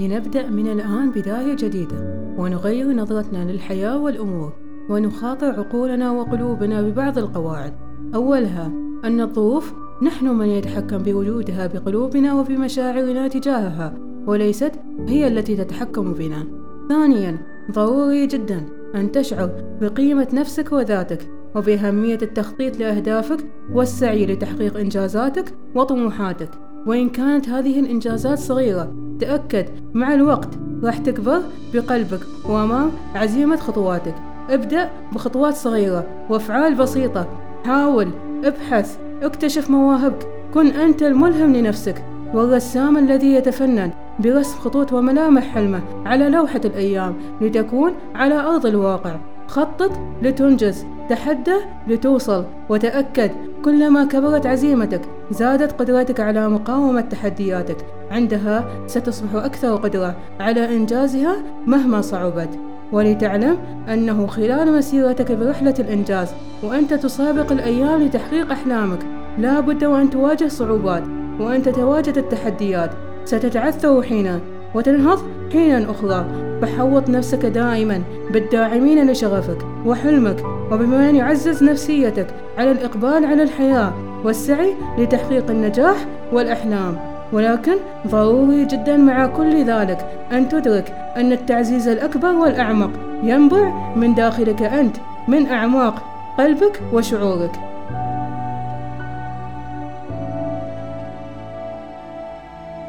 لنبدأ من الآن بداية جديدة ونغير نظرتنا للحياة والأمور ونخاطر عقولنا وقلوبنا ببعض القواعد. أولها أن الظروف نحن من يتحكم بوجودها بقلوبنا وبمشاعرنا تجاهها وليست هي التي تتحكم بنا. ثانيا ضروري جدا أن تشعر بقيمة نفسك وذاتك وبأهمية التخطيط لأهدافك والسعي لتحقيق إنجازاتك وطموحاتك. وإن كانت هذه الإنجازات صغيرة تأكد مع الوقت راح تكبر بقلبك وأمام عزيمة خطواتك. ابدأ بخطوات صغيرة وأفعال بسيطة. حاول ابحث اكتشف مواهبك. كن أنت الملهم لنفسك والرسام الذي يتفنن برسم خطوط وملامح حلمة على لوحة الأيام لتكون على أرض الواقع. خطط لتنجز. تحدى لتوصل وتأكد كلما كبرت عزيمتك زادت قدرتك على مقاومة تحدياتك. عندها ستصبح أكثر قدرة على إنجازها مهما صعبت. ولتعلم أنه خلال مسيرتك برحلة الإنجاز وأنت تسابق الأيام لتحقيق أحلامك لا بد وأن تواجه صعوبات وأن تتواجد التحديات. ستتعثر حينا وتنهض حينا أخرى. فحوط نفسك دائما بالداعمين لشغفك وحلمك. وبمن يعزز نفسيتك على الإقبال على الحياة والسعي لتحقيق النجاح والأحلام. ولكن ضروري جدا مع كل ذلك أن تدرك أن التعزيز الأكبر والأعمق ينبع من داخلك أنت من أعماق قلبك وشعورك.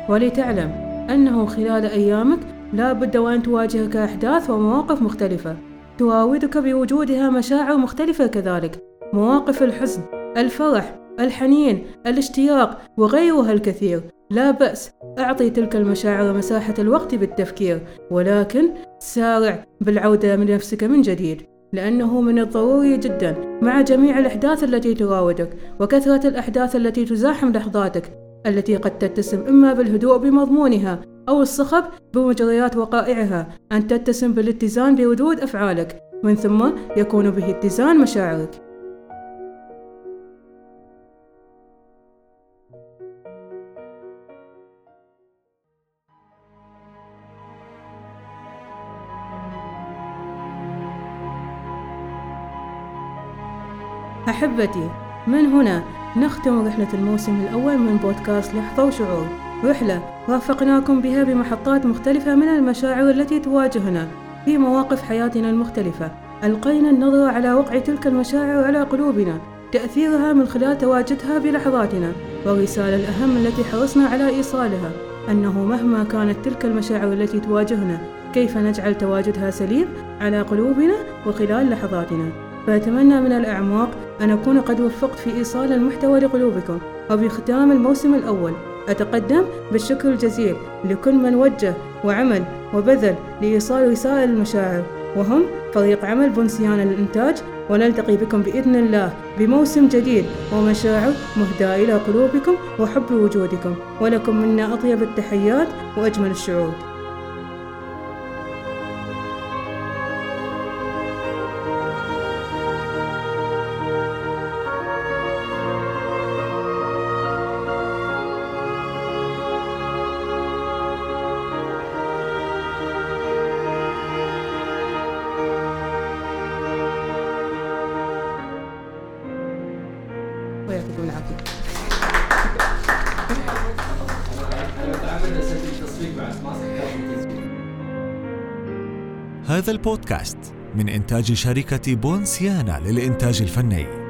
ولتعلم أنه خلال أيامك لا بد وأن تواجهك أحداث ومواقف مختلفة. تراودك بوجودها مشاعر مختلفة كذلك. مواقف الحزن الفرح الحنين الاشتياق وغيرها الكثير. لا بأس أعطي تلك المشاعر مساحة الوقت بالتفكير. ولكن سارع بالعودة من نفسك من جديد لأنه من الضروري جدا مع جميع الأحداث التي تراودك وكثرة الأحداث التي تزاحم لحظاتك التي قد تتسم إما بالهدوء بمضمونها أو الصخب بمجريات وقائعها أن تتسم بالاتزان بردود أفعالك من ثم يكون به اتزان مشاعرك. أحبتي من هنا نختم رحلة الموسم الأول من بودكاست لحظة وشعور. رحلة رافقناكم بها بمحطات مختلفة من المشاعر التي تواجهنا في مواقف حياتنا المختلفة. ألقينا النظرة على وقع تلك المشاعر على قلوبنا. تأثيرها من خلال تواجدها بلحظاتنا. والرسالة الأهم التي حرصنا على إيصالها. أنه مهما كانت تلك المشاعر التي تواجهنا كيف نجعل تواجدها سليم على قلوبنا وخلال لحظاتنا؟ فأتمنى من الأعماق أن أكون قد وفقت في إيصال المحتوى لقلوبكم. وبختام الموسم الأول. أتقدم بالشكر الجزيل لكل من وجه وعمل وبذل لإيصال رسائل المشاعر. وهم فريق عمل بنسيان للإنتاج ونلتقي بكم بإذن الله بموسم جديد ومشاعر مهداة إلى قلوبكم وحب وجودكم. ولكم منا أطيب التحيات وأجمل الشعور. ويعطيكم العافية. هذا البودكاست من إنتاج شركة بونسيانا للإنتاج الفني.